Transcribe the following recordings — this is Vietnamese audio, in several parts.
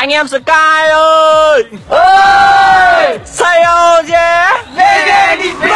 Anh em Sky ơi! Ơi! Say oh yeah! Yeah yeah!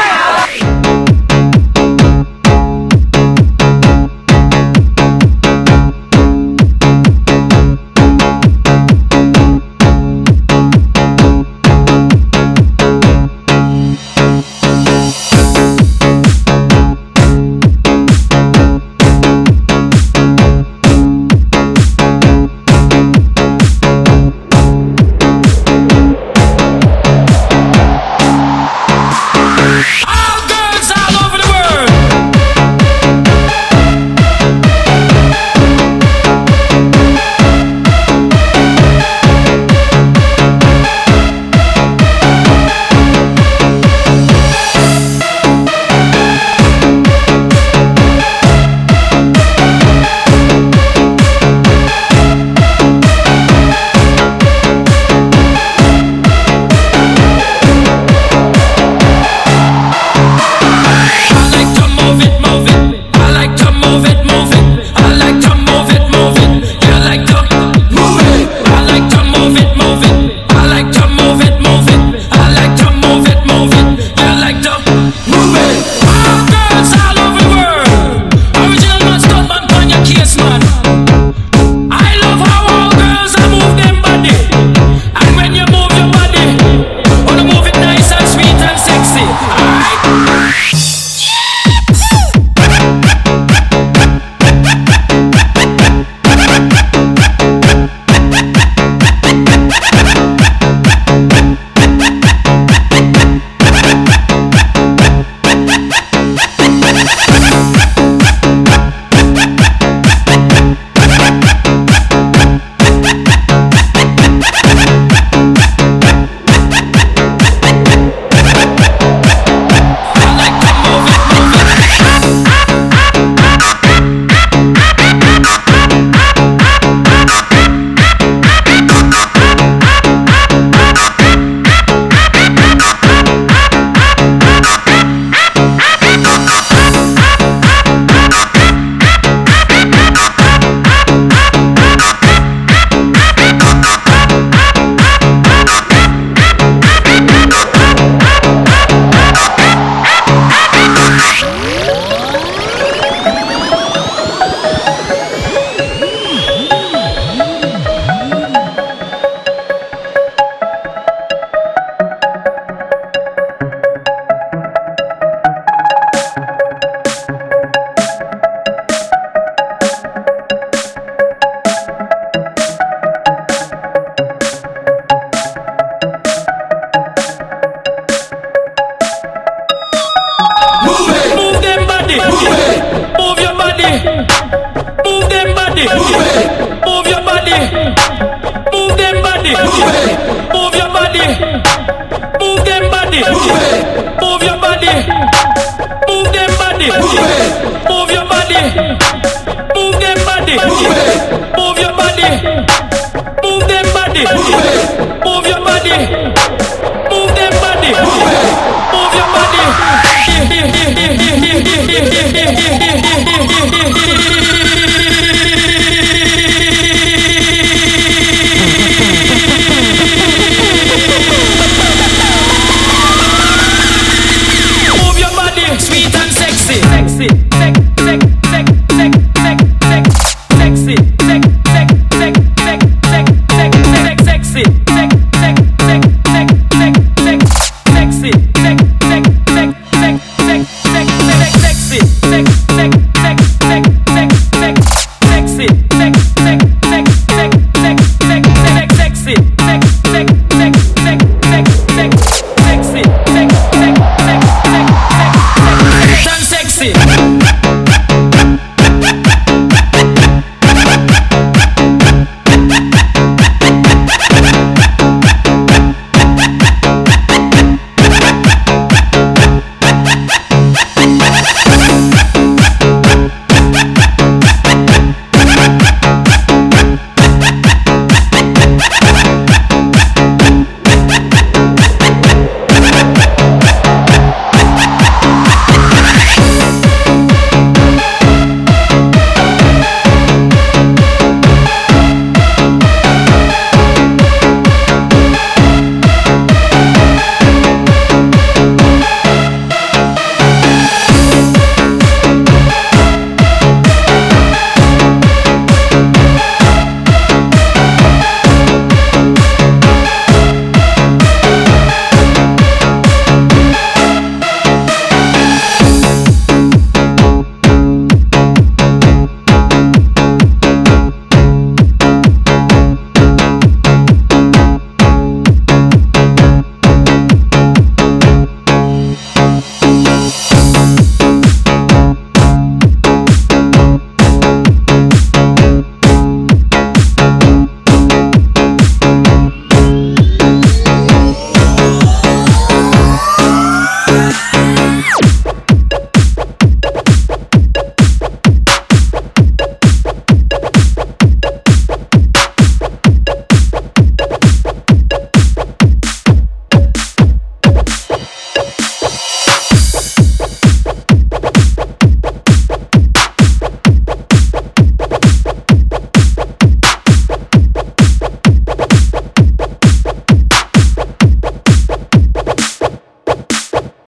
不行。